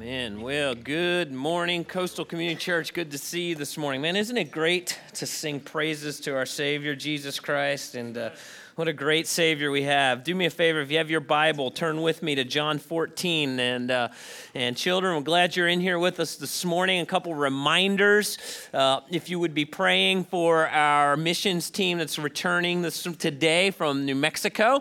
Amen. Well, good morning, Coastal Community Church. Good to see you this morning. Man, isn't it great to sing praises to our Savior, Jesus Christ? And uh, what a great Savior we have. Do me a favor, if you have your Bible, turn with me to John 14. And, uh, and children, we're glad you're in here with us this morning. A couple reminders. Uh, if you would be praying for our missions team that's returning this, today from New Mexico,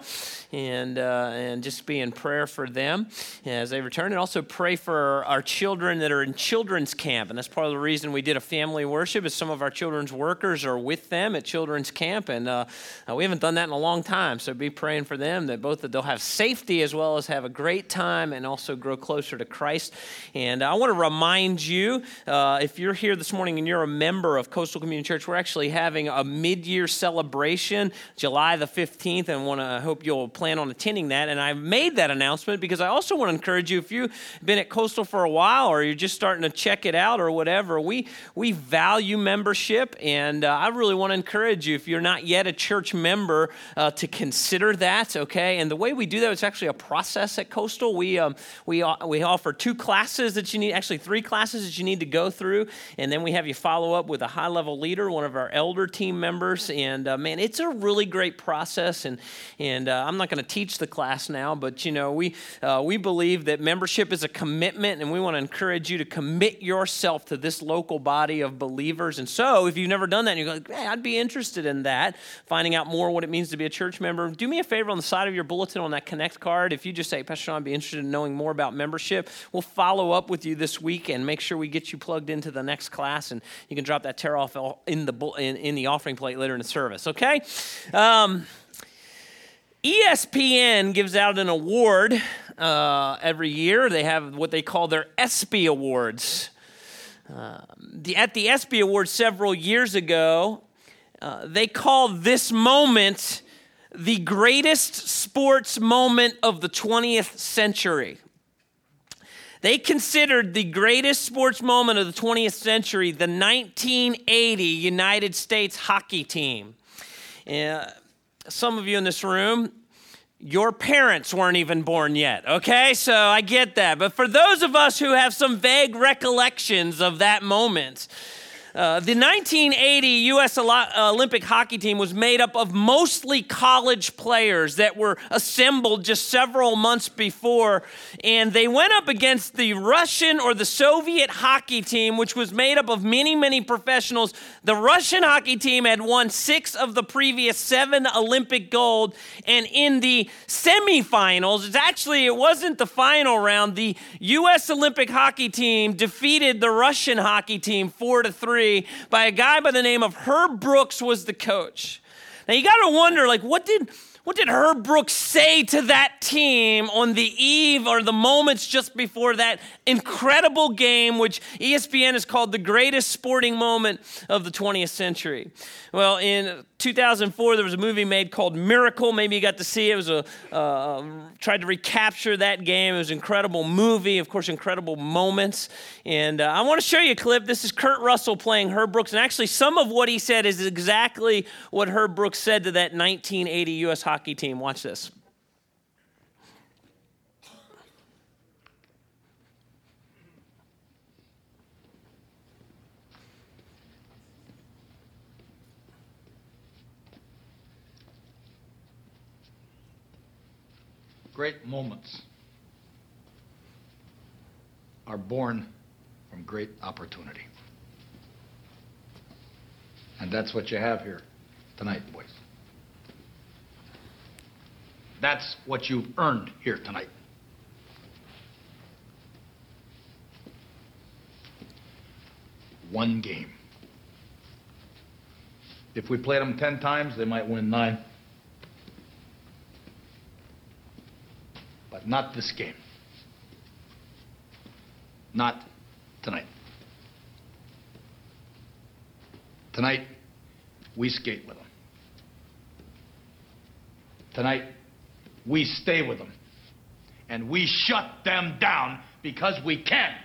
and, uh, and just be in prayer for them as they return. And also pray for our children that are in children's camp. And that's part of the reason we did a family worship is some of our children's workers are with them at children's camp. And uh, we haven't done that in a long time. So be praying for them that both that they'll have safety as well as have a great time and also grow closer to Christ. And I want to remind you, uh, if you're here this morning and you're a member of Coastal Community Church, we're actually having a mid-year celebration, July the 15th, and I want to hope you'll plan on attending that. And I made that announcement because I also want to encourage you if you've been at Coastal for a while or you're just starting to check it out or whatever, we we value membership, and uh, I really want to encourage you if you're not yet a church member uh, to consider that, okay? And the way we do that is actually a process at Coastal. We, um, we, uh, we offer two classes that you need, actually three classes that you need to go through, and then we have you follow up with a high level leader, one of our elder team members. And uh, man, it's a really great process. And, and uh, I'm not going to teach the class now, but you know, we, uh, we believe that membership is a commitment, and we want to encourage you to commit yourself to this local body of believers. And so, if you've never done that, and you go, hey, I'd be interested in that, finding out more what it means to be a church member, do me a favor on the side of your bulletin on that Connect card. If you just say, Pastor Sean, I'd be interested in knowing more about membership, we'll follow up with you this week and make sure we get you plugged into the next class. And you can drop that tear off in the, in, in the offering plate later in the service, okay? Um, ESPN gives out an award uh, every year. They have what they call their ESPY Awards. Uh, the, at the ESPY Awards several years ago, uh, they called this moment the greatest sports moment of the 20th century. They considered the greatest sports moment of the 20th century the 1980 United States hockey team. Uh, some of you in this room, your parents weren't even born yet, okay? So I get that. But for those of us who have some vague recollections of that moment, uh, the 1980 U.S. Olympic hockey team was made up of mostly college players that were assembled just several months before, and they went up against the Russian or the Soviet hockey team, which was made up of many, many professionals. The Russian hockey team had won six of the previous seven Olympic gold, and in the semifinals, it's actually it wasn't the final round. The U.S. Olympic hockey team defeated the Russian hockey team four to three by a guy by the name of Herb Brooks was the coach. Now you got to wonder like what did what did Herb Brooks say to that team on the eve or the moments just before that incredible game, which ESPN has called the greatest sporting moment of the 20th century? Well, in 2004, there was a movie made called Miracle. Maybe you got to see it. It was a uh, tried to recapture that game. It was an incredible movie, of course, incredible moments. And uh, I want to show you a clip. This is Kurt Russell playing Herb Brooks, and actually, some of what he said is exactly what Herb Brooks said to that 1980 U.S. hockey team. Watch this. Great moments are born from great opportunity. And that's what you have here tonight, boys. That's what you've earned here tonight. One game. If we played them 10 times, they might win nine. But not this game. Not tonight. Tonight, we skate with them. Tonight, we stay with them. And we shut them down because we can.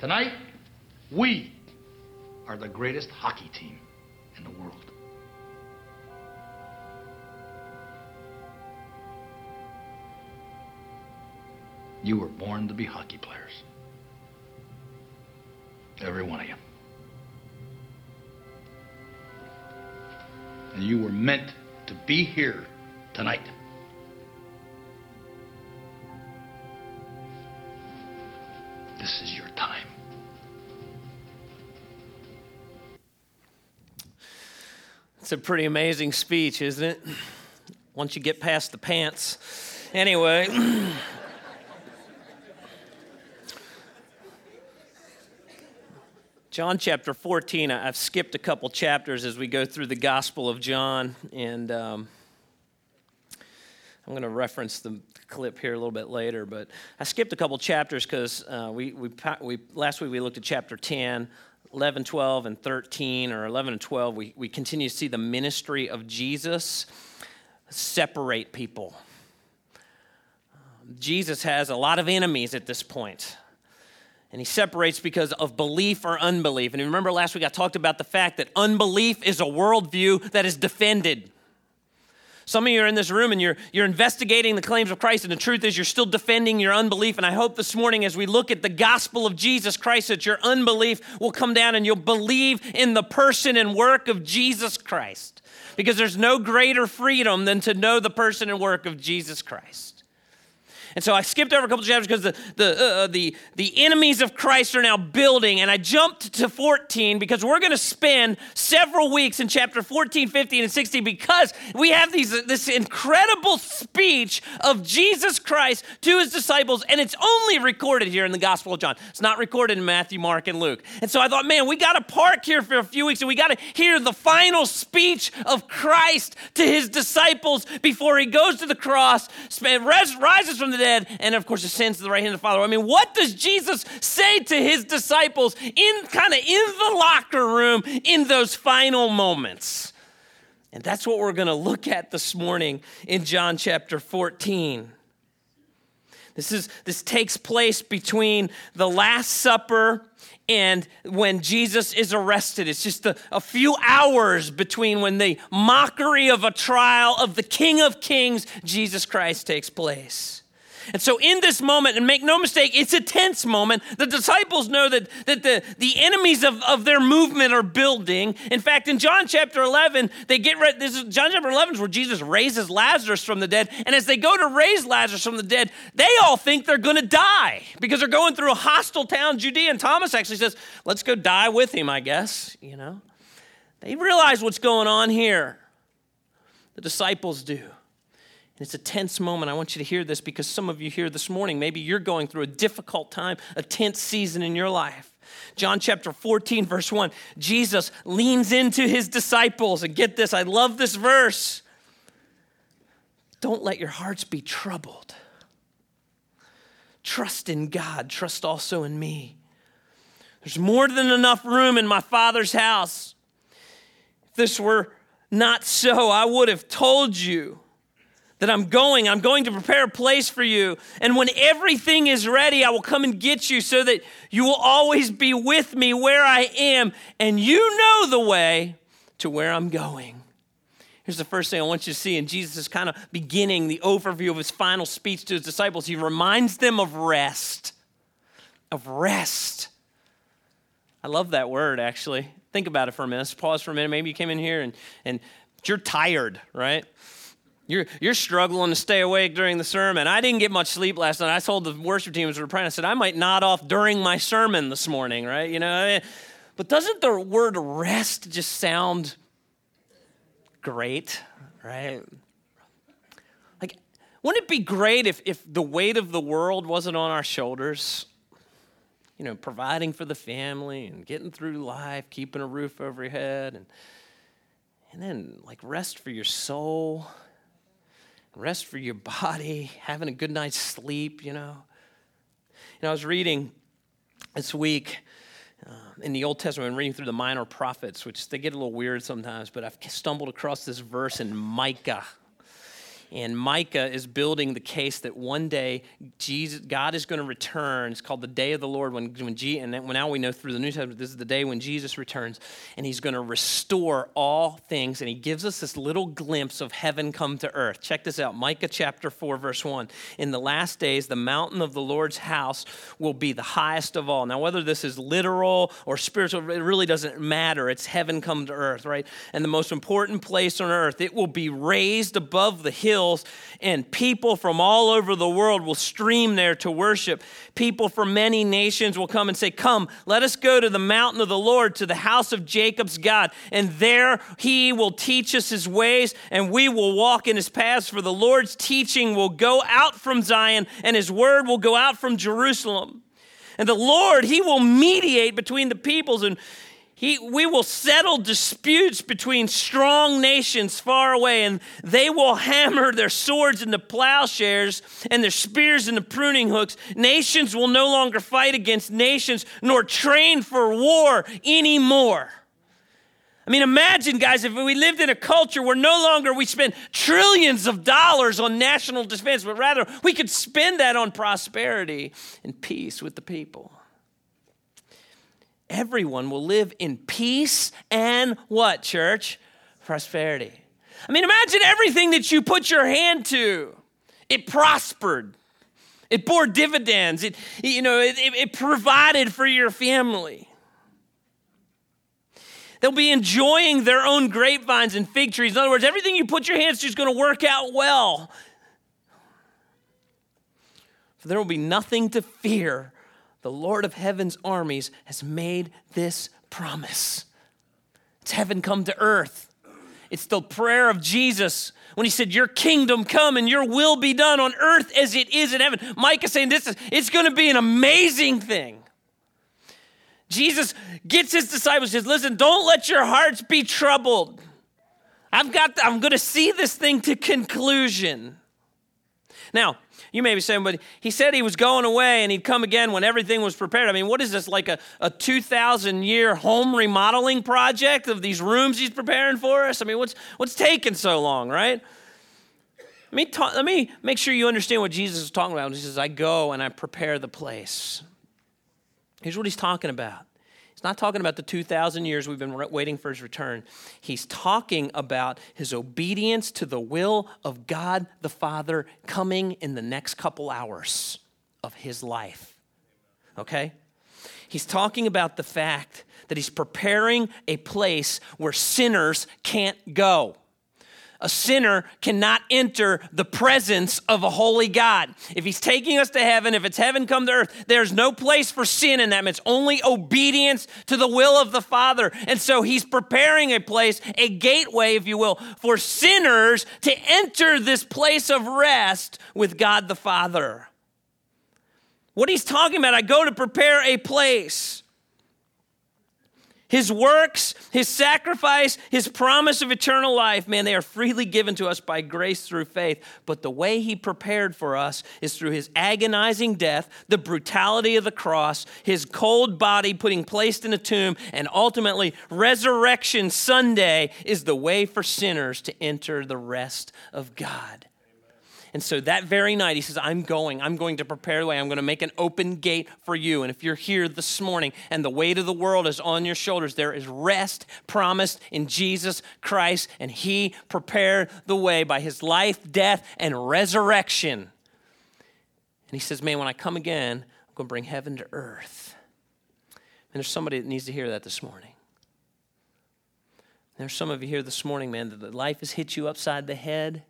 Tonight, we are the greatest hockey team You were born to be hockey players. Every one of you. And you were meant to be here tonight. This is your time. It's a pretty amazing speech, isn't it? Once you get past the pants. Anyway. John chapter 14, I've skipped a couple chapters as we go through the Gospel of John, and um, I'm going to reference the clip here a little bit later. But I skipped a couple chapters because uh, we, we, we, last week we looked at chapter 10, 11, 12, and 13, or 11 and 12. We, we continue to see the ministry of Jesus separate people. Jesus has a lot of enemies at this point. And he separates because of belief or unbelief. And remember last week I talked about the fact that unbelief is a worldview that is defended. Some of you are in this room and you're, you're investigating the claims of Christ, and the truth is you're still defending your unbelief. And I hope this morning, as we look at the gospel of Jesus Christ, that your unbelief will come down and you'll believe in the person and work of Jesus Christ. Because there's no greater freedom than to know the person and work of Jesus Christ. And so I skipped over a couple chapters because the, the, uh, uh, the, the enemies of Christ are now building. And I jumped to 14 because we're going to spend several weeks in chapter 14, 15, and 16 because we have these, this incredible speech of Jesus Christ to his disciples. And it's only recorded here in the Gospel of John. It's not recorded in Matthew, Mark, and Luke. And so I thought, man, we got to park here for a few weeks and we got to hear the final speech of Christ to his disciples before he goes to the cross, rises from the dead and of course ascends to the right hand of the Father. I mean, what does Jesus say to his disciples in kind of in the locker room in those final moments? And that's what we're going to look at this morning in John chapter 14. This, is, this takes place between the Last Supper and when Jesus is arrested. It's just a, a, few hours between when the mockery of a trial of the King of Kings, Jesus Christ, takes place. And so, in this moment, and make no mistake, it's a tense moment. The disciples know that, that the, the enemies of, of their movement are building. In fact, in John chapter 11, they get ready. This is John chapter 11 is where Jesus raises Lazarus from the dead. And as they go to raise Lazarus from the dead, they all think they're going to die because they're going through a hostile town, Judea. And Thomas actually says, Let's go die with him, I guess. You know, they realize what's going on here. The disciples do. It's a tense moment. I want you to hear this because some of you here this morning, maybe you're going through a difficult time, a tense season in your life. John chapter 14, verse 1, Jesus leans into his disciples. And get this, I love this verse. Don't let your hearts be troubled. Trust in God, trust also in me. There's more than enough room in my Father's house. If this were not so, I would have told you that I'm going. I'm going to prepare a place for you. And when everything is ready, I will come and get you so that you will always be with me where I am. And you know the way to where I'm going. Here's the first thing I want you to see. And Jesus is kind of beginning the overview of his final speech to his disciples. He reminds them of rest. Of rest. I love that word, actually. Think about it for a minute. Let's pause for a minute. Maybe you came in here and, and you're tired, right? You're, you're struggling to stay awake during the sermon. I didn't get much sleep last night. I told the worship team as we were praying, I said, I might nod off during my sermon this morning, right? You know, but doesn't the word rest just sound great, right? Like, wouldn't it be great if, if the weight of the world wasn't on our shoulders? You know, providing for the family and getting through life, keeping a roof over your head, and, and then like rest for your soul rest for your body, having a good night's sleep, you know. Know, I was reading this week uh, in the Old Testament, reading through the minor prophets, which they get a little weird sometimes, but I've stumbled across this verse in Micah. And Micah is building the case that one day Jesus, God is going to return. It's called the day of the Lord. When, when G, and now we know through the New Testament, this is the day when Jesus returns, and He's going to restore all things. And He gives us this little glimpse of heaven come to earth. Check this out Micah chapter 4, verse 1. In the last days, the mountain of the Lord's house will be the highest of all. Now, whether this is literal or spiritual, it really doesn't matter. It's heaven come to earth, right? And the most important place on earth, it will be raised above the hill hills, and people from all over the world will stream there to worship. People from many nations will come and say, Come, let us go to the mountain of the Lord, to the house of Jacob's God, and there he will teach us his ways, and we will walk in his paths. For the Lord's teaching will go out from Zion, and his word will go out from Jerusalem. And the Lord, He will mediate between the peoples and he, we will settle disputes between strong nations far away, and they will hammer their swords into plowshares and their spears into pruning hooks. Nations will no longer fight against nations, nor train for war anymore. I mean, imagine, guys, if we lived in a culture where no longer we spend trillions of dollars on national defense, but rather we could spend that on prosperity and peace with the people everyone will live in peace and what, church? Prosperity. I mean, imagine everything that you put your hand to, it prospered. It bore dividends. It, you know, it, it provided for your family. They'll be enjoying their own grapevines and fig trees. In other words, everything you put your hands to is going to work out well. For there will be nothing to fear the Lord of heaven's armies has made this promise. It's heaven come to earth. It's the prayer of Jesus when he said, Your kingdom come and your will be done on earth as it is in heaven. Micah saying this is it's going to be an amazing thing. Jesus gets his disciples, says, Listen, don't let your hearts be troubled. I've got, I'm going to see this thing to conclusion. Now, you may be saying, but he said he was going away and he'd come again when everything was prepared. I mean, what is this, like a, a 2,000 year home remodeling project of these rooms he's preparing for us? I mean, what's, what's taking so long, right? Let me, talk, let me make sure you understand what Jesus is talking about. He says, I go and I prepare the place. Here's what he's talking about not talking about the 2,000 years we've been waiting for his return. He's talking about his obedience to the will of God the Father coming in the next couple hours of his life. Okay? He's talking about the fact that he's preparing a place where sinners can't go a sinner cannot enter the presence of a holy God. If he's taking us to heaven, if it's heaven come to earth, there's no place for sin in that. It's only obedience to the will of the Father. And so he's preparing a place, a gateway, if you will, for sinners to enter this place of rest with God the Father. What he's talking about, I go to prepare a place. His works, his sacrifice, his promise of eternal life, man, they are freely given to us by grace through faith. But the way he prepared for us is through his agonizing death, the brutality of the cross, his cold body putting placed in a tomb, and ultimately resurrection Sunday is the way for sinners to enter the rest of God. And so that very night, he says, I'm going. I'm going to prepare the way. I'm going to make an open gate for you. And if you're here this morning and the weight of the world is on your shoulders, there is rest promised in Jesus Christ. And he prepared the way by his life, death, and resurrection. And he says, Man, when I come again, I'm going to bring heaven to earth. And there's somebody that needs to hear that this morning. There's some of you here this morning, man, that life has hit you upside the head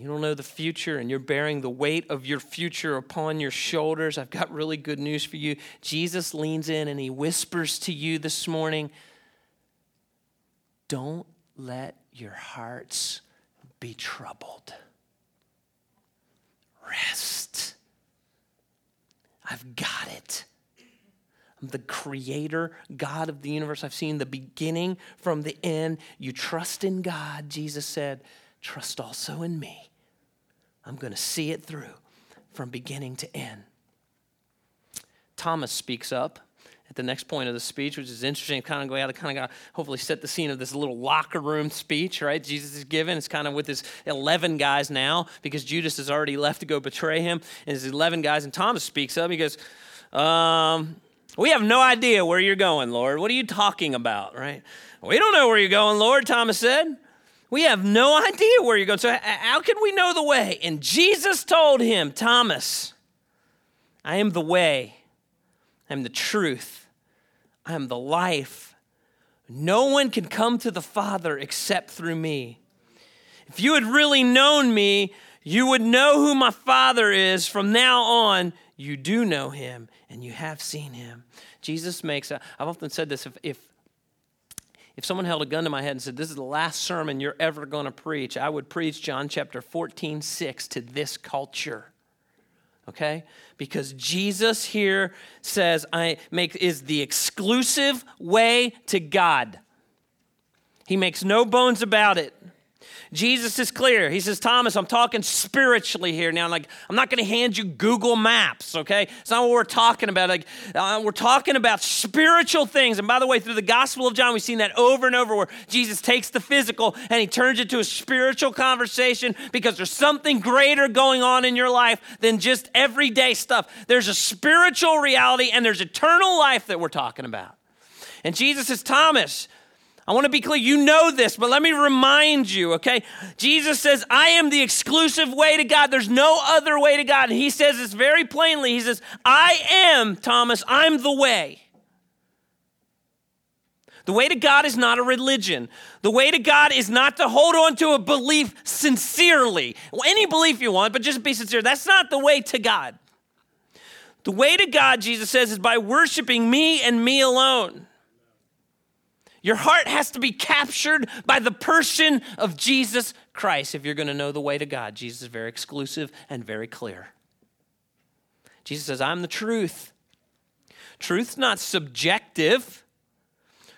you don't know the future and you're bearing the weight of your future upon your shoulders, I've got really good news for you. Jesus leans in and he whispers to you this morning Don't let your hearts be troubled. Rest. I've got it. I'm the creator, God of the universe. I've seen the beginning from the end. You trust in God, Jesus said trust also in me. I'm going to see it through from beginning to end. Thomas speaks up at the next point of the speech, which is interesting. Kind of go out, kind of hopefully set the scene of this little locker room speech, right? Jesus is given. It's kind of with his 11 guys now because Judas has already left to go betray him. And his 11 guys, and Thomas speaks up. He goes, um, We have no idea where you're going, Lord. What are you talking about, right? We don't know where you're going, Lord, Thomas said. We have no idea where you're going. So, how can we know the way? And Jesus told him, Thomas, I am the way, I am the truth, I am the life. No one can come to the Father except through me. If you had really known me, you would know who my Father is. From now on, you do know him and you have seen him. Jesus makes, a, I've often said this if, if, if someone held a gun to my head and said, This is the last sermon you're ever going to preach, I would preach John chapter 14, 6 to this culture okay? Because jesus here says i make is the exclusive way to god. He makes no bones about it Jesus is clear. He says, Thomas, I'm talking spiritually here now. Like, I'm not going to hand you Google Maps, okay? It's not what we're talking about. Like, uh, we're talking about spiritual things. And by the way, through the Gospel of John, we've seen that over and over where Jesus takes the physical and he turns it to a spiritual conversation because there's something greater going on in your life than just everyday stuff. There's a spiritual reality and there's eternal life that we're talking about. And Jesus says, Thomas, I want to be clear. You know this, but let me remind you, okay? Jesus says, I am the exclusive way to God. There's no other way to God. And he says this very plainly. He says, I am, Thomas, I'm the way. The way to God is not a religion. The way to God is not to hold on to a belief sincerely. Well, any belief you want, but just be sincere. That's not the way to God. The way to God, Jesus says, is by worshiping me and me alone. Your heart has to be captured by the person of Jesus Christ if you're going to know the way to God. Jesus is very exclusive and very clear. Jesus says, I'm the truth. Truth's not subjective.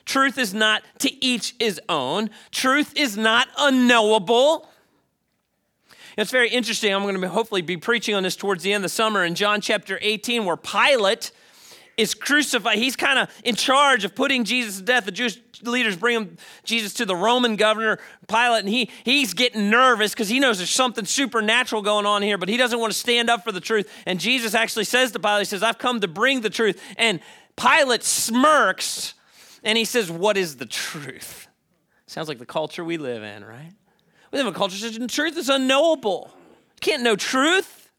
Truth is not to each his own. Truth is not unknowable. It's very interesting. I'm going to hopefully be preaching on this towards the end of the summer in John chapter 18, where Pilate is crucified. He's kind of in charge of putting Jesus to death. The Jewish leaders bring him, Jesus to the Roman governor, Pilate, and he, he's getting nervous because he knows there's something supernatural going on here, but he doesn't want to stand up for the truth. And Jesus actually says to Pilate, He says, I've come to bring the truth. And Pilate smirks and he says, What is the truth? Sounds like the culture we live in, right? We live in a culture that truth is unknowable. You can't know truth.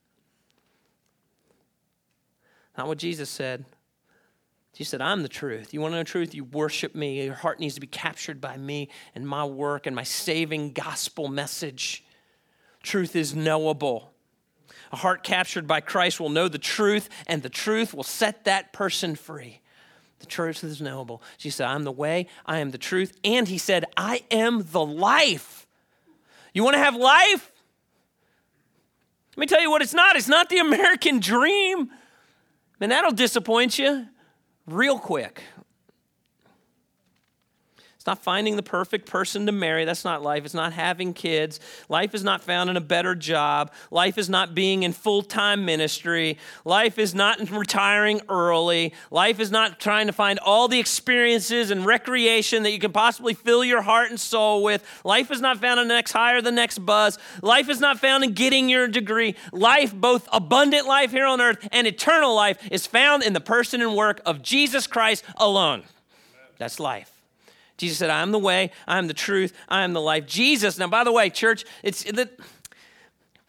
Not what Jesus said. She said, I'm the truth. You want to know the truth? You worship me. Your heart needs to be captured by me and my work and my saving gospel message. Truth is knowable. A heart captured by Christ will know the truth, and the truth will set that person free. The truth is knowable. She said, I'm the way, I am the truth. And he said, I am the life. You want to have life? Let me tell you what it's not. It's not the American dream. And that'll disappoint you real quick. It's not finding the perfect person to marry. That's not life. It's not having kids. Life is not found in a better job. Life is not being in full time ministry. Life is not retiring early. Life is not trying to find all the experiences and recreation that you can possibly fill your heart and soul with. Life is not found in the next or the next buzz. Life is not found in getting your degree. Life, both abundant life here on earth and eternal life, is found in the person and work of Jesus Christ alone. That's life. Jesus said, I am the way, I am the truth, I am the life. Jesus, now by the way, church, it's the,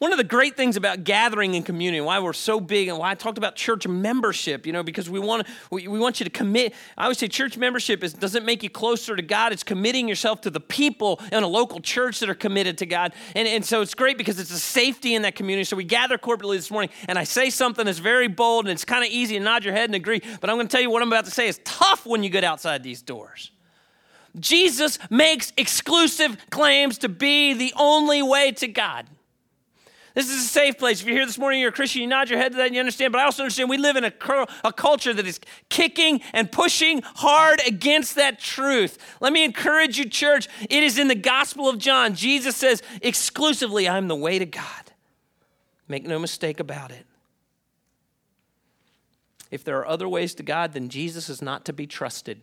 one of the great things about gathering in community, why we're so big, and why I talked about church membership, you know, because we want we, we want you to commit. I always say church membership is, doesn't make you closer to God. It's committing yourself to the people in a local church that are committed to God. And, and so it's great because it's a safety in that community. So we gather corporately this morning, and I say something that's very bold, and it's kind of easy to nod your head and agree. But I'm going to tell you what I'm about to say is tough when you get outside these doors. Jesus makes exclusive claims to be the only way to God. This is a safe place. If you're here this morning, you're a Christian, you nod your head to that and you understand. But I also understand we live in a, a culture that is kicking and pushing hard against that truth. Let me encourage you, church. It is in the Gospel of John. Jesus says exclusively, I'm the way to God. Make no mistake about it. if there are other ways to God, then Jesus is not to be trusted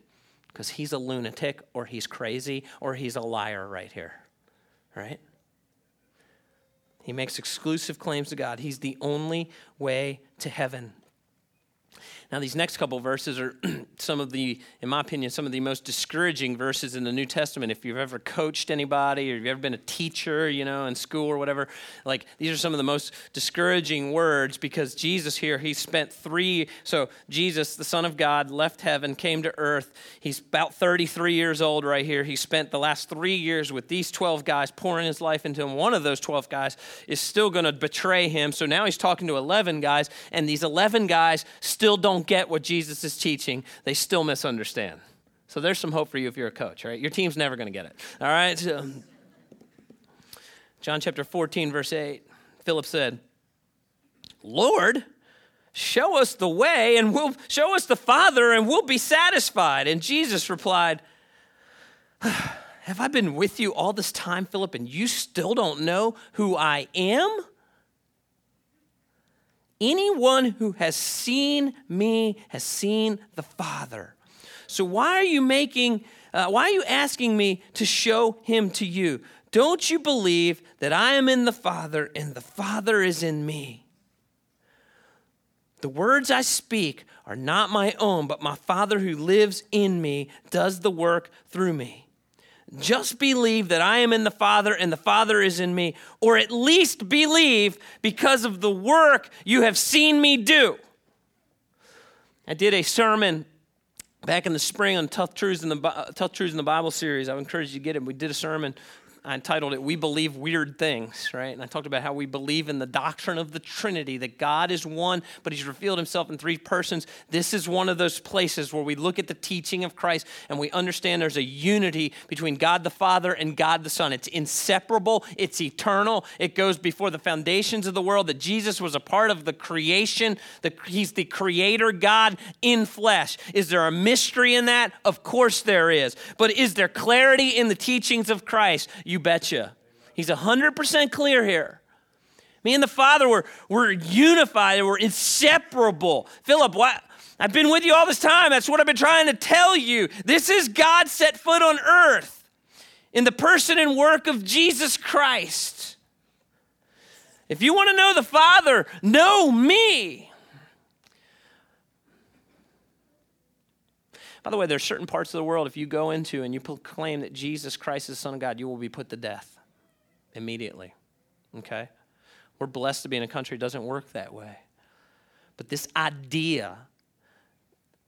because he's a lunatic or he's crazy or he's a liar right here. Right? He makes exclusive claims to God. He's the only way to heaven. Now, these next couple verses are some of the, in my opinion, some of the most discouraging verses in the New Testament. If you've ever coached anybody or you've ever been a teacher, you know, in school or whatever, like these are some of the most discouraging words because Jesus here, he spent three, so Jesus, the Son of God, left heaven, came to earth. He's about 33 years old right here. He spent the last three years with these 12 guys pouring his life into him. One of those 12 guys is still going to betray him. So now he's talking to 11 guys, and these 11 guys still don't don't get what Jesus is teaching, they still misunderstand. So there's some hope for you if you're a coach, right? Your team's never going to get it. All right? So, John chapter 14, verse 8, Philip said, Lord, show us the way and we'll show us the Father and we'll be satisfied. And Jesus replied, Have I been with you all this time, Philip, and you still don't know who I am? Anyone who has seen me has seen the Father. So why are you making, uh, why are you asking me to show him to you? Don't you believe that I am in the Father and the Father is in me? The words I speak are not my own, but my Father who lives in me does the work through me. Just believe that I am in the Father and the Father is in me, or at least believe because of the work you have seen me do. I did a sermon back in the spring on tough truths in the tough truths in the Bible series. I would encourage you to get it. We did a sermon I entitled it, We Believe Weird Things, right? And I talked about how we believe in the doctrine of the Trinity, that God is one, but He's revealed Himself in three persons. This is one of those places where we look at the teaching of Christ and we understand there's a unity between God the Father and God the Son. It's inseparable, it's eternal, it goes before the foundations of the world, that Jesus was a part of the creation, that He's the Creator God in flesh. Is there a mystery in that? Of course there is. But is there clarity in the teachings of Christ? You betcha. He's 100% clear here. Me and the Father were, were unified, we're inseparable. Philip? I've been with you all this time. That's what I've been trying to tell you. This is God set foot on earth in the person and work of Jesus Christ. If you want to know the Father, know me. By the way, there are certain parts of the world, if you go into and you proclaim that Jesus Christ is the Son of God, you will be put to death immediately. Okay? We're blessed to be in a country that doesn't work that way. But this idea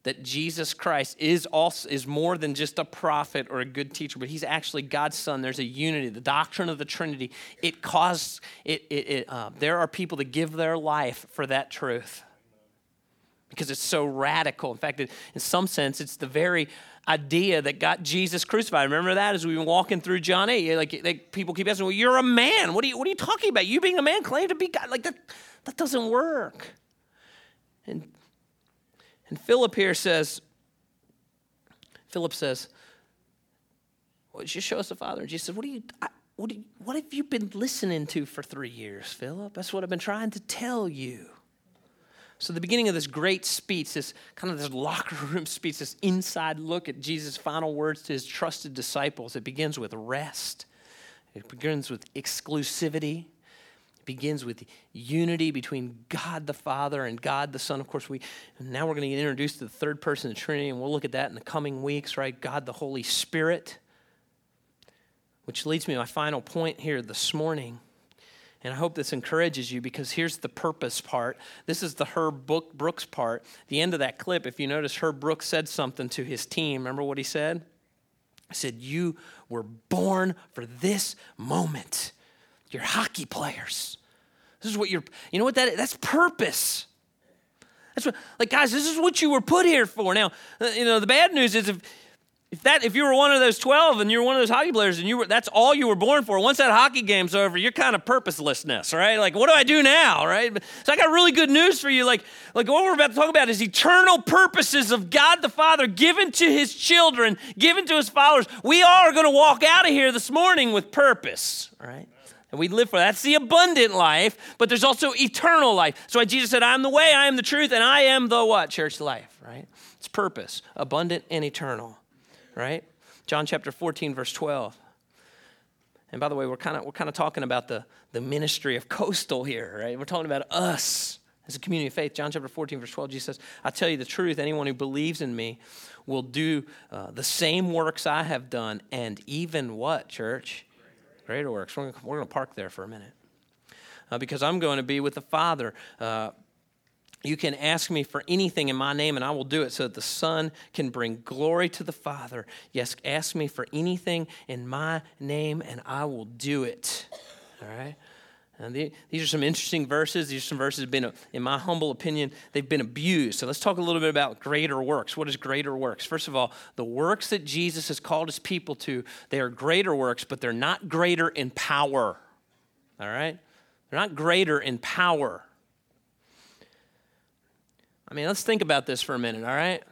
that Jesus Christ is also is more than just a prophet or a good teacher, but he's actually God's son. There's a unity, the doctrine of the Trinity. It caused it. it, it uh, there are people that give their life for that truth because it's so radical. In fact, in some sense, it's the very idea that got Jesus crucified. Remember that as we've been walking through John 8? Like, like, people keep asking, well, you're a man. What are you, what are you talking about? You being a man claim to be God. Like that, that doesn't work. And, and Philip here says, Philip says, well, just show us the Father. And Jesus says, what, do you, I, what, you, what have you been listening to for three years, Philip? That's what I've been trying to tell you. So, the beginning of this great speech, this kind of this locker room speech, this inside look at Jesus' final words to his trusted disciples, it begins with rest. It begins with exclusivity. It begins with unity between God the Father and God the Son. Of course, we now we're going to get introduced to the third person of the Trinity, and we'll look at that in the coming weeks, right? God the Holy Spirit. Which leads me to my final point here this morning. And I hope this encourages you because here's the purpose part. This is the Herb Brooks part. The end of that clip, if you notice, Herb Brooks said something to his team. Remember what he said? He said, You were born for this moment. You're hockey players. This is what you're, you know what that is? That's purpose. That's what, like, guys, this is what you were put here for. Now, uh, you know, the bad news is if, if that if you were one of those 12 and you were one of those hockey players and you were that's all you were born for once that hockey game's over you're kind of purposelessness right like what do i do now right so i got really good news for you like like what we're about to talk about is eternal purposes of god the father given to his children given to his followers we are going to walk out of here this morning with purpose right And we live for that. That's the abundant life, but there's also eternal life. So why Jesus said, I'm the way, I am the truth, and I am the what? Church life, right? It's purpose, abundant and eternal, right? John chapter 14, verse 12. And by the way, we're kind of we're kind of talking about the, the ministry of coastal here, right? We're talking about us as a community of faith. John chapter 14, verse 12, Jesus says, I tell you the truth, anyone who believes in me will do uh, the same works I have done, and even what, church? Greater works. We're going to park there for a minute. Uh, because I'm going to be with the Father. Uh, you can ask me for anything in my name, and I will do it so that the Son can bring glory to the Father. Yes, ask me for anything in my name, and I will do it. All right? And the, these are some interesting verses. These are some verses that have been, in my humble opinion, they've been abused. So let's talk a little bit about greater works. What is greater works? First of all, the works that Jesus has called his people to, they are greater works, but they're not greater in power. All right? They're not greater in power. I mean, let's think about this for a minute, all right?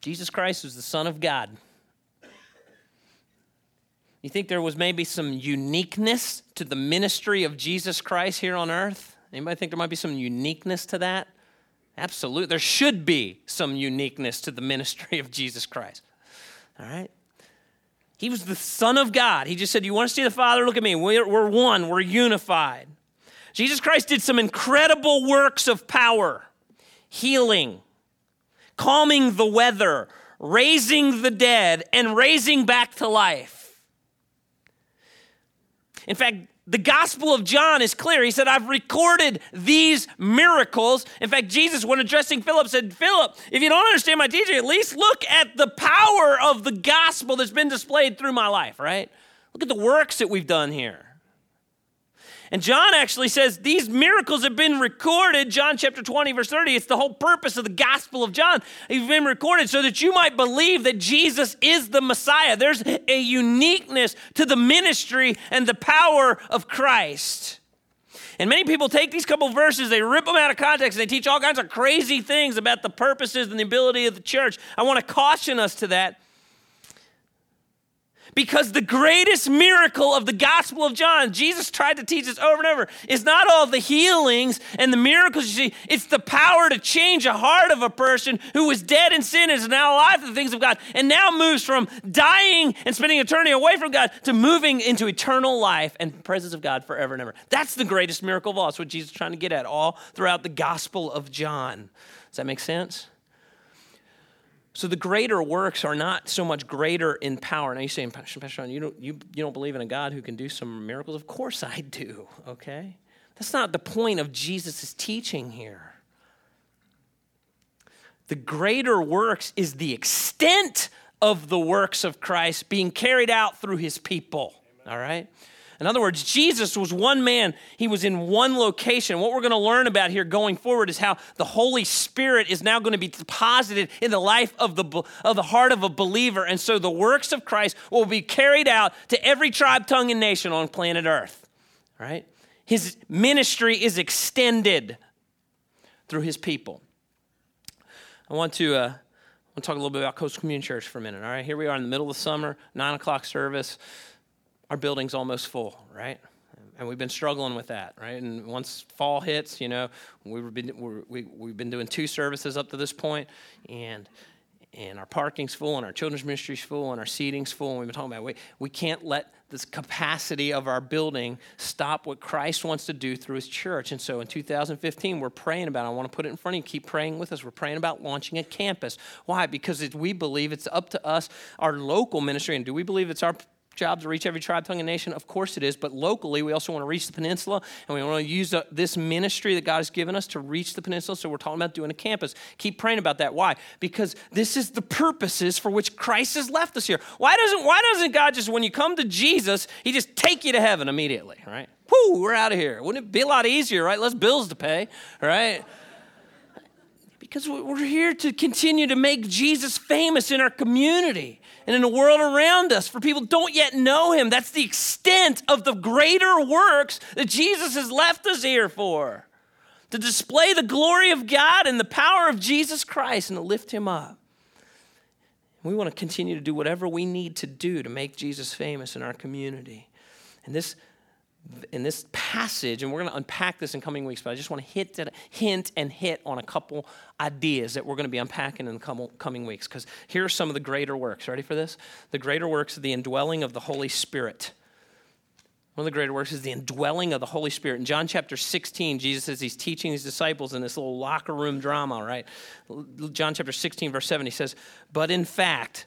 Jesus Christ was the Son of God. You think there was maybe some uniqueness to the ministry of Jesus Christ here on earth? Anybody think there might be some uniqueness to that? Absolutely. There should be some uniqueness to the ministry of Jesus Christ. All right? He was the Son of God. He just said, You want to see the Father? Look at me. We're, we're one, we're unified. Jesus Christ did some incredible works of power healing, calming the weather, raising the dead, and raising back to life. In fact, the Gospel of John is clear. He said, I've recorded these miracles. In fact, Jesus, when addressing Philip, said, Philip, if you don't understand my teaching, at least look at the power of the gospel that's been displayed through my life, right? Look at the works that we've done here. And John actually says these miracles have been recorded. John chapter 20, verse 30. It's the whole purpose of the Gospel of John. They've been recorded so that you might believe that Jesus is the Messiah. There's a uniqueness to the ministry and the power of Christ. And many people take these couple verses, they rip them out of context, and they teach all kinds of crazy things about the purposes and the ability of the church. I want to caution us to that because the greatest miracle of the Gospel of John, Jesus tried to teach us over and over, is not all the healings and the miracles you see. It's the power to change a heart of a person who was dead in sin and is now alive to the things of God and now moves from dying and spending eternity away from God to moving into eternal life and presence of God forever and ever. That's the greatest miracle of all. That's what Jesus is trying to get at all throughout the Gospel of John. Does that make sense? So the greater works are not so much greater in power. Now you say, Pastor John, you don't, you, you don't believe in a God who can do some miracles? Of course I do, okay? That's not the point of Jesus' teaching here. The greater works is the extent of the works of Christ being carried out through his people, all right? In other words, Jesus was one man, he was in one location. What we're going to learn about here going forward is how the Holy Spirit is now going to be deposited in the life of the, of the heart of a believer. And so the works of Christ will be carried out to every tribe, tongue, and nation on planet Earth. Right? His ministry is extended through his people. I want to. Uh, I want to talk a little bit about Coastal Community Church for a minute. All right, here we are in the middle of the summer, nine o'clock service our building's almost full, right? And we've been struggling with that, right? And once fall hits, you know, we've been we we've been doing two services up to this point, and and our parking's full, and our children's ministry's full, and our seating's full. And we've been talking about we we can't let this capacity of our building stop what Christ wants to do through His church. And so in 2015, we're praying about. It. I want to put it in front of you. Keep praying with us. We're praying about launching a campus. Why? Because we believe it's up to us, our local ministry, and do we believe it's our job to reach every tribe, tongue, and nation? Of course it is. But locally, we also want to reach the peninsula, and we want to use uh, this ministry that God has given us to reach the peninsula. So we're talking about doing a campus. Keep praying about that. Why? Because this is the purposes for which Christ has left us here. Why doesn't Why doesn't God just, when you come to Jesus, He just take you to heaven immediately? Right? Whoo, we're out of here. Wouldn't it be a lot easier, right? Less bills to pay, right? Because we're here to continue to make Jesus famous in our community and in the world around us for people don't yet know him. That's the extent of the greater works that Jesus has left us here for to display the glory of God and the power of Jesus Christ and to lift him up. We want to continue to do whatever we need to do to make Jesus famous in our community. And this in this passage, and we're going to unpack this in coming weeks, but I just want to hit, hint and hit on a couple ideas that we're going to be unpacking in the coming weeks. Because here are some of the greater works. Ready for this? The greater works of the indwelling of the Holy Spirit. One of the greater works is the indwelling of the Holy Spirit. In John chapter 16, Jesus says he's teaching his disciples in this little locker room drama, right? John chapter 16, verse 7, he says, But in fact,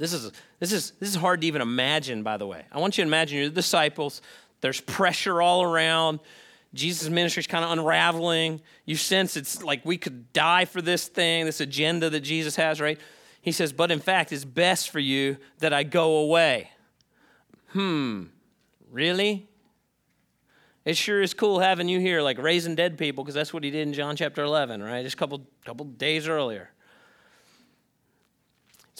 this is, this, is, this is hard to even imagine, by the way. I want you to imagine you're the disciples, there's pressure all around. Jesus' ministry is kind of unraveling. You sense it's like we could die for this thing, this agenda that Jesus has, right? He says, But in fact, it's best for you that I go away. Hmm, really? It sure is cool having you here, like raising dead people, because that's what he did in John chapter 11, right? Just a couple, couple days earlier.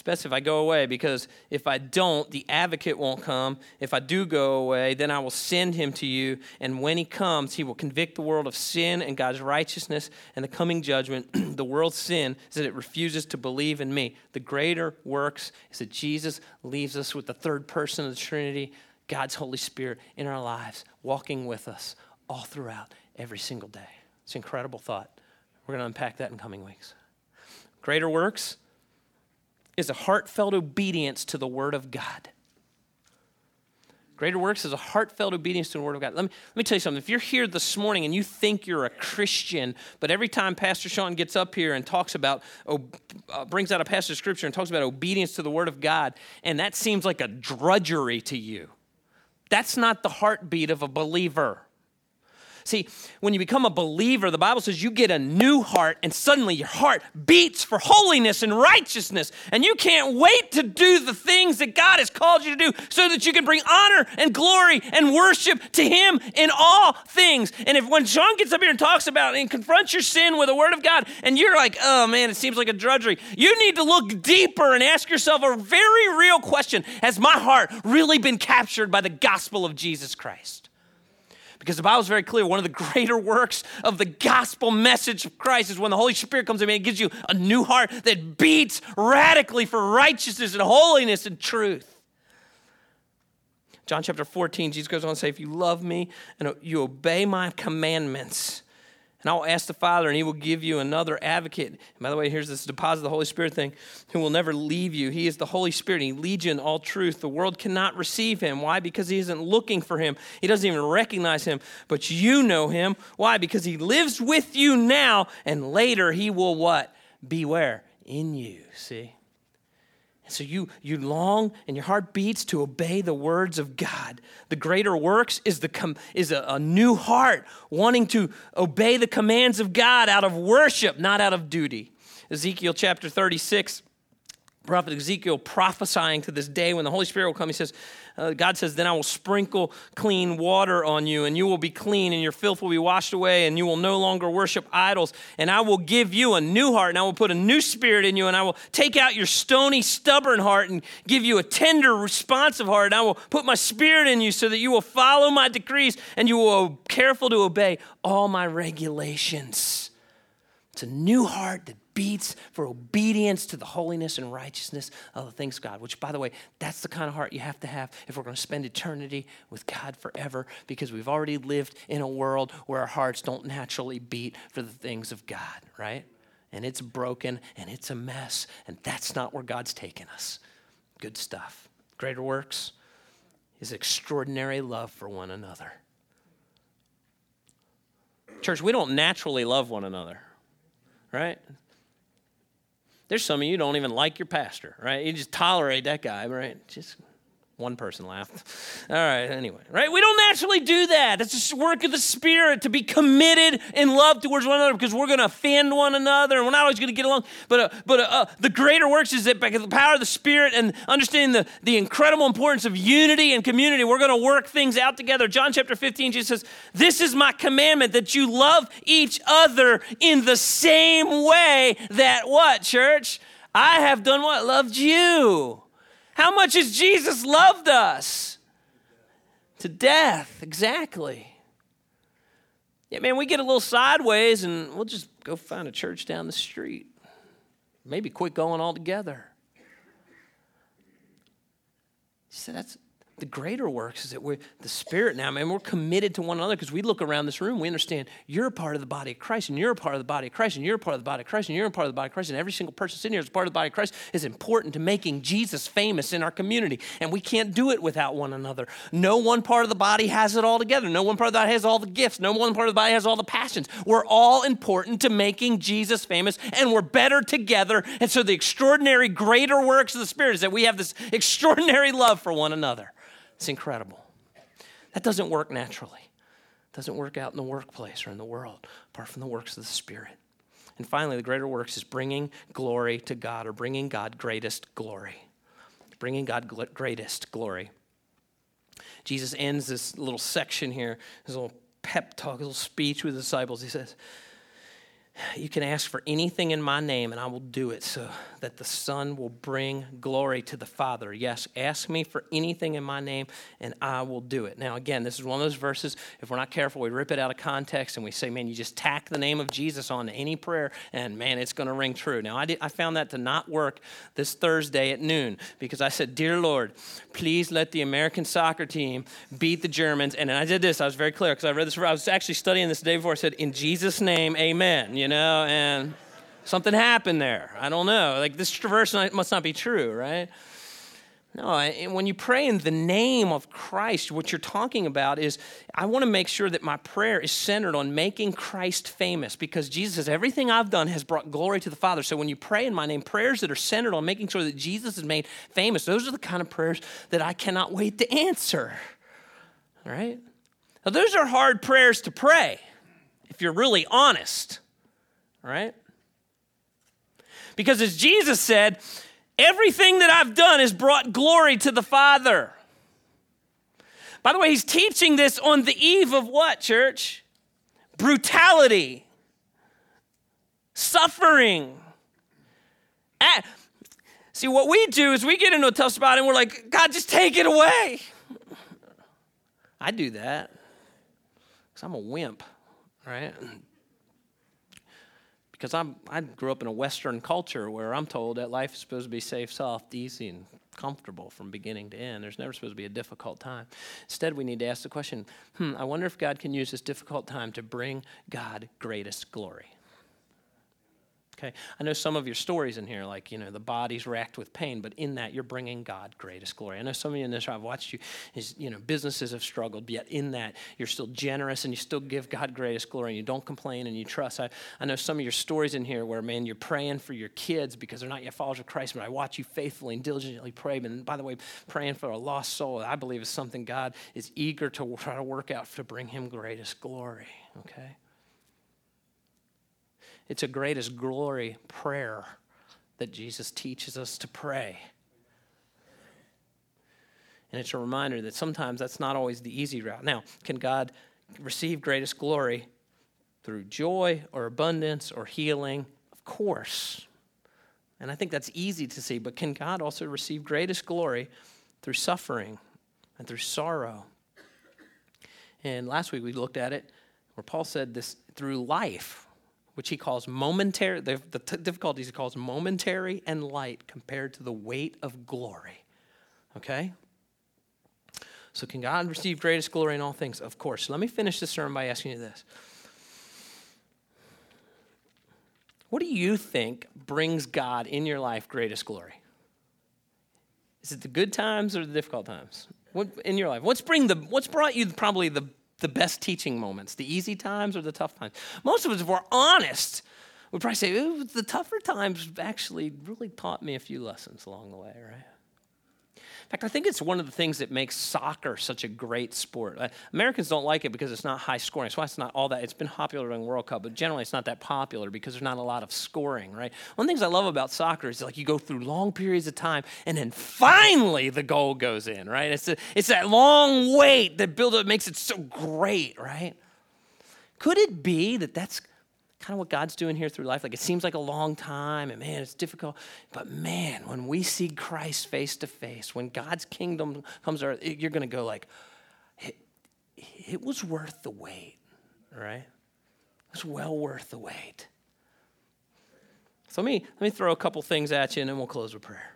It's best if I go away because if I don't, the advocate won't come. If I do go away, then I will send him to you. And when he comes, he will convict the world of sin and God's righteousness and the coming judgment. the world's sin is that it refuses to believe in me. The greater works is that Jesus leaves us with the third person of the Trinity, God's Holy Spirit, in our lives, walking with us all throughout every single day. It's an incredible thought. We're going to unpack that in coming weeks. Greater works is a heartfelt obedience to the Word of God. Greater works is a heartfelt obedience to the Word of God. Let me, let me tell you something. If you're here this morning and you think you're a Christian, but every time Pastor Sean gets up here and talks about, uh, brings out a passage of Scripture and talks about obedience to the Word of God, and that seems like a drudgery to you, that's not the heartbeat of a believer. See, when you become a believer, the Bible says you get a new heart, and suddenly your heart beats for holiness and righteousness. And you can't wait to do the things that God has called you to do so that you can bring honor and glory and worship to Him in all things. And if when Sean gets up here and talks about and confronts your sin with the Word of God, and you're like, oh man, it seems like a drudgery, you need to look deeper and ask yourself a very real question Has my heart really been captured by the gospel of Jesus Christ? Because the Bible is very clear. One of the greater works of the gospel message of Christ is when the Holy Spirit comes in and gives you a new heart that beats radically for righteousness and holiness and truth. John chapter 14, Jesus goes on to say, If you love me and you obey my commandments, and I will ask the Father, and He will give you another advocate. And by the way, here's this deposit of the Holy Spirit thing who will never leave you. He is the Holy Spirit. He leads you in all truth. The world cannot receive Him. Why? Because He isn't looking for Him. He doesn't even recognize Him. But you know Him. Why? Because He lives with you now, and later He will what? Be where? In you. See? So you, you long and your heart beats to obey the words of God. The greater works is, the com- is a, a new heart wanting to obey the commands of God out of worship, not out of duty. Ezekiel chapter 36 prophet Ezekiel prophesying to this day when the Holy Spirit will come. He says, uh, God says, Then I will sprinkle clean water on you, and you will be clean, and your filth will be washed away, and you will no longer worship idols. And I will give you a new heart, and I will put a new spirit in you, and I will take out your stony, stubborn heart and give you a tender, responsive heart. And I will put my spirit in you so that you will follow my decrees, and you will be careful to obey all my regulations. It's a new heart that beats for obedience to the holiness and righteousness of the things God, which, by the way, that's the kind of heart you have to have if we're going to spend eternity with God forever, because we've already lived in a world where our hearts don't naturally beat for the things of God, right? And it's broken and it's a mess, and that's not where God's taken us. Good stuff. Greater works is extraordinary love for one another. Church, we don't naturally love one another, right? There's some of you don't even like your pastor, right? You just tolerate that guy, right? Just one person laughed. All right, anyway, right? We don't naturally do that. It's just work of the Spirit to be committed in love towards one another because we're going to offend one another and we're not always going to get along. But, uh, but uh, uh, the greater works is that by the power of the Spirit and understanding the, the incredible importance of unity and community, we're going to work things out together. John chapter 15, Jesus says, This is my commandment that you love each other in the same way that what, church? I have done what? Loved you. How much has Jesus loved us? To death, exactly. Yeah, man, we get a little sideways and we'll just go find a church down the street. Maybe quit going altogether. He said, That's the greater works is that we're the spirit now, man. We're committed to one another because we look around this room, we understand you're a part of the body of Christ, and you're a part of the body of Christ, and you're a part of the body of Christ, and you're a part of the body of Christ, and every single person sitting here is part of the body of Christ is important to making Jesus famous in our community. And we can't do it without one another. No one part of the body has it all together. No one part of the body has all the gifts. No one part of the body has all the passions. We're all important to making Jesus famous, and we're better together. And so the extraordinary greater works of the Spirit is that we have this extraordinary love for one another. It's incredible. That doesn't work naturally. It doesn't work out in the workplace or in the world, apart from the works of the Spirit. And finally, the greater works is bringing glory to God or bringing God greatest glory. Bringing God gl- greatest glory. Jesus ends this little section here, his little pep talk, his little speech with the disciples. He says, you can ask for anything in my name, and I will do it so that the Son will bring glory to the Father. Yes, ask me for anything in my name, and I will do it. Now, again, this is one of those verses, if we're not careful, we rip it out of context and we say, man, you just tack the name of Jesus on any prayer, and man, it's going to ring true. Now, I, did, I found that to not work this Thursday at noon because I said, Dear Lord, please let the American soccer team beat the Germans. And I did this, I was very clear because I read this, I was actually studying this day before. I said, In Jesus' name, amen you know, and something happened there. I don't know. Like this verse must not be true, right? No, when you pray in the name of Christ, what you're talking about is I want to make sure that my prayer is centered on making Christ famous because Jesus says, Everything I've done has brought glory to the Father. So when you pray in my name, prayers that are centered on making sure that Jesus is made famous, those are the kind of prayers that I cannot wait to answer. All right? Now, those are hard prayers to pray if you're really honest right? Because as Jesus said, everything that I've done has brought glory to the Father. By the way, he's teaching this on the eve of what, church? Brutality, suffering. Ah, see, what we do is we get into a tough spot and we're like, God, just take it away. I do that because I'm a wimp, right? Because I'm, I grew up in a Western culture where I'm told that life is supposed to be safe, soft, easy, and comfortable from beginning to end. There's never supposed to be a difficult time. Instead, we need to ask the question hmm, I wonder if God can use this difficult time to bring God greatest glory. Okay, I know some of your stories in here, like, you know, the body's racked with pain, but in that you're bringing God greatest glory. I know some of you in this, I've watched you, is, you know, businesses have struggled, yet in that you're still generous and you still give God greatest glory and you don't complain and you trust. I, I know some of your stories in here where, man, you're praying for your kids because they're not yet followers of Christ, but I watch you faithfully and diligently pray. And by the way, praying for a lost soul, I believe is something God is eager to try to work out to bring him greatest glory, okay? It's a greatest glory prayer that Jesus teaches us to pray. And it's a reminder that sometimes that's not always the easy route. Now, can God receive greatest glory through joy or abundance or healing? Of course. And I think that's easy to see, but can God also receive greatest glory through suffering and through sorrow? And last week we looked at it where Paul said this through life which he calls momentary, the, the t- difficulties he calls momentary and light compared to the weight of glory. Okay? So, can God receive greatest glory in all things? Of course. Let me finish this sermon by asking you this. What do you think brings God in your life greatest glory? Is it the good times or the difficult times? What in your life? What's bring the what's brought you probably the the best teaching moments, the easy times or the tough times. Most of us, if we're honest, would probably say the tougher times actually really taught me a few lessons along the way, right? Fact, I think it's one of the things that makes soccer such a great sport. Uh, Americans don't like it because it's not high scoring. That's why it's not all that. It's been popular during World Cup, but generally it's not that popular because there's not a lot of scoring, right? One of the things I love about soccer is like you go through long periods of time and then finally the goal goes in, right? It's, a, it's that long wait that build up makes it so great, right? Could it be that that's kind of what God's doing here through life. Like it seems like a long time, and man, it's difficult. But man, when we see Christ face to face, when God's kingdom comes, earth, you're going to go like, it, it was worth the wait, right? It was well worth the wait. So let me, let me throw a couple things at you, and then we'll close with prayer.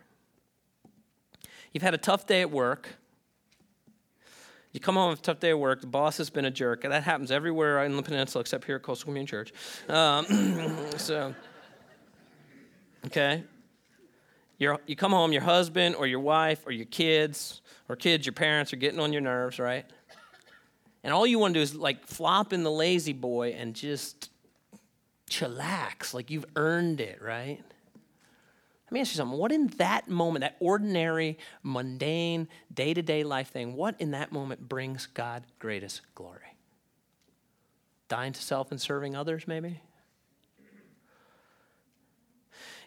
You've had a tough day at work. You come home with a tough day at work, the boss has been a jerk. That happens everywhere in the peninsula except here at Coastal Community Church. Um, so, okay. You're, you come home, your husband or your wife or your kids, or kids, your parents are getting on your nerves, right? And all you want to do is like flop in the lazy boy and just chillax, like you've earned it, right? Let me ask you something. What in that moment, that ordinary, mundane, day to day life thing, what in that moment brings God greatest glory? Dying to self and serving others, maybe?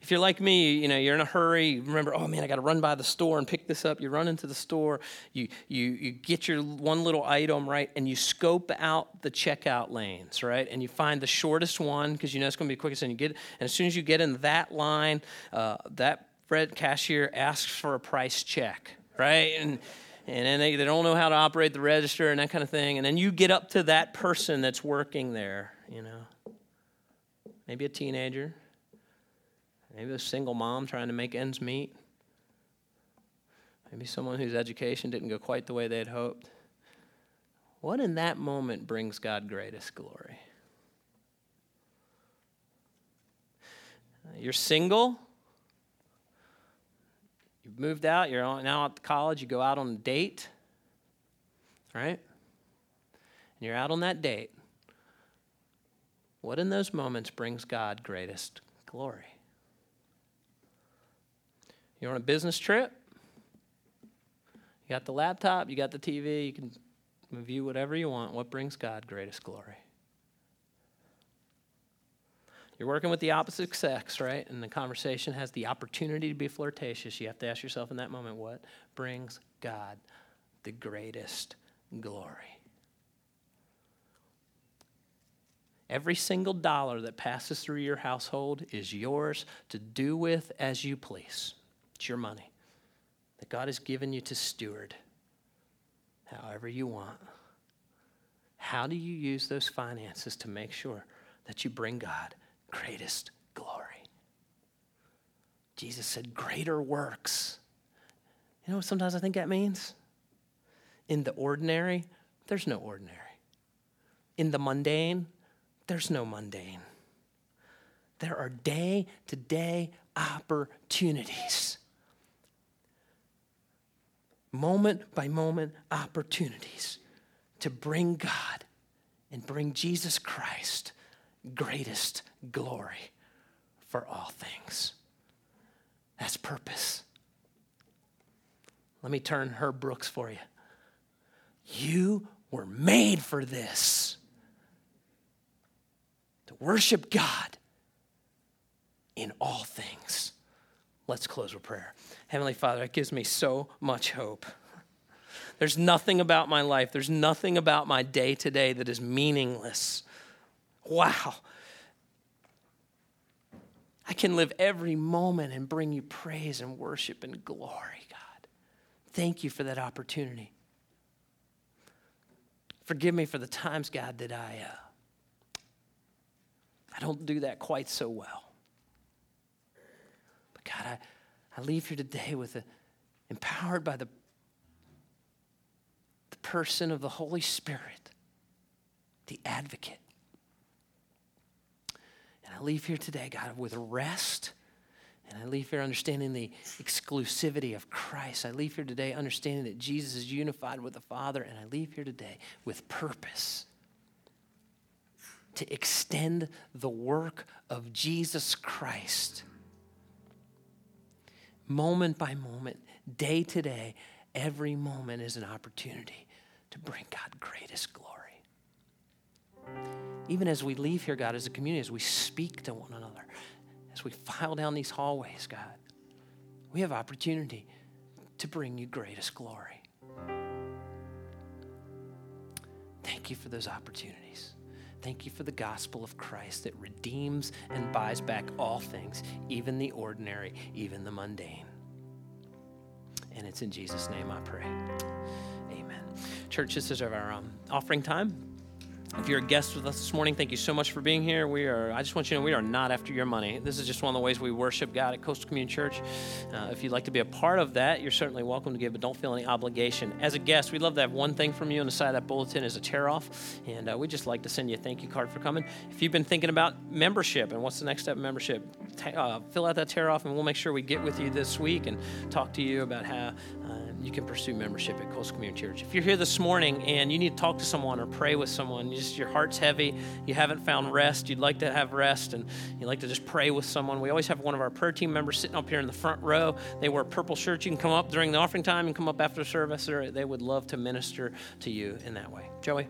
If you're like me, you know, you're in a hurry, you remember, oh man, I got to run by the store and pick this up. You run into the store, you, you, you get your one little item, right, and you scope out the checkout lanes, right, and you find the shortest one because you know it's going to be quickest, and you get, and as soon as you get in that line, uh, that bread cashier asks for a price check, right, and and then they, they don't know how to operate the register and that kind of thing, and then you get up to that person that's working there, you know, maybe a teenager Maybe a single mom trying to make ends meet. Maybe someone whose education didn't go quite the way they had hoped. What in that moment brings God greatest glory? You're single. You've moved out. You're now at college. You go out on a date. Right? And you're out on that date. What in those moments brings God greatest glory? You're on a business trip. You got the laptop, you got the TV, you can view whatever you want. What brings God greatest glory? You're working with the opposite sex, right? And the conversation has the opportunity to be flirtatious. You have to ask yourself in that moment what brings God the greatest glory? Every single dollar that passes through your household is yours to do with as you please. It's your money that God has given you to steward however you want. How do you use those finances to make sure that you bring God greatest glory? Jesus said, Greater works. You know what sometimes I think that means? In the ordinary, there's no ordinary. In the mundane, there's no mundane. There are day to day opportunities moment by moment opportunities to bring God and bring Jesus Christ greatest glory for all things. That's purpose. Let me turn Herb Brooks for you. You were made for this to worship God in all things. Let's close with prayer. Heavenly Father, it gives me so much hope. There's nothing about my life, there's nothing about my day to day that is meaningless. Wow. I can live every moment and bring you praise and worship and glory, God. Thank you for that opportunity. Forgive me for the times, God, that I, uh, I don't do that quite so well. God, I, I leave here today with a, empowered by the, the person of the Holy Spirit, the advocate. And I leave here today, God, with rest. And I leave here understanding the exclusivity of Christ. I leave here today understanding that Jesus is unified with the Father. And I leave here today with purpose to extend the work of Jesus Christ moment by moment, day to day, every moment is an opportunity to bring God greatest glory. Even as we leave here, God, as a community, as we speak to one another, as we file down these hallways, God, we have opportunity to bring you greatest glory. Thank you for those opportunities. Thank you for the gospel of Christ that redeems and buys back all things, even the ordinary, even the mundane. And it's in Jesus' name I pray. Amen. Church, this is our um, offering time. If you're a guest with us this morning, thank you so much for being here. We are, I just want you to know we are not after your money. This is just one of the ways we worship God at Coastal Community Church. Uh, if you'd like to be a part of that, you're certainly welcome to give, but don't feel any obligation. As a guest, we'd love to have one thing from you on the side of that bulletin is a tear off, and uh, we'd just like to send you a thank you card for coming. If you've been thinking about membership and what's the next step of membership, t- uh, fill out that tear off, and we'll make sure we get with you this week and talk to you about how um, you can pursue membership at Coast Community Church. If you're here this morning and you need to talk to someone or pray with someone, you just your heart's heavy, you haven't found rest, you'd like to have rest, and you'd like to just pray with someone, we always have one of our prayer team members sitting up here in the front row. They wear purple shirts. You can come up during the offering time and come up after service. They would love to minister to you in that way. Joey.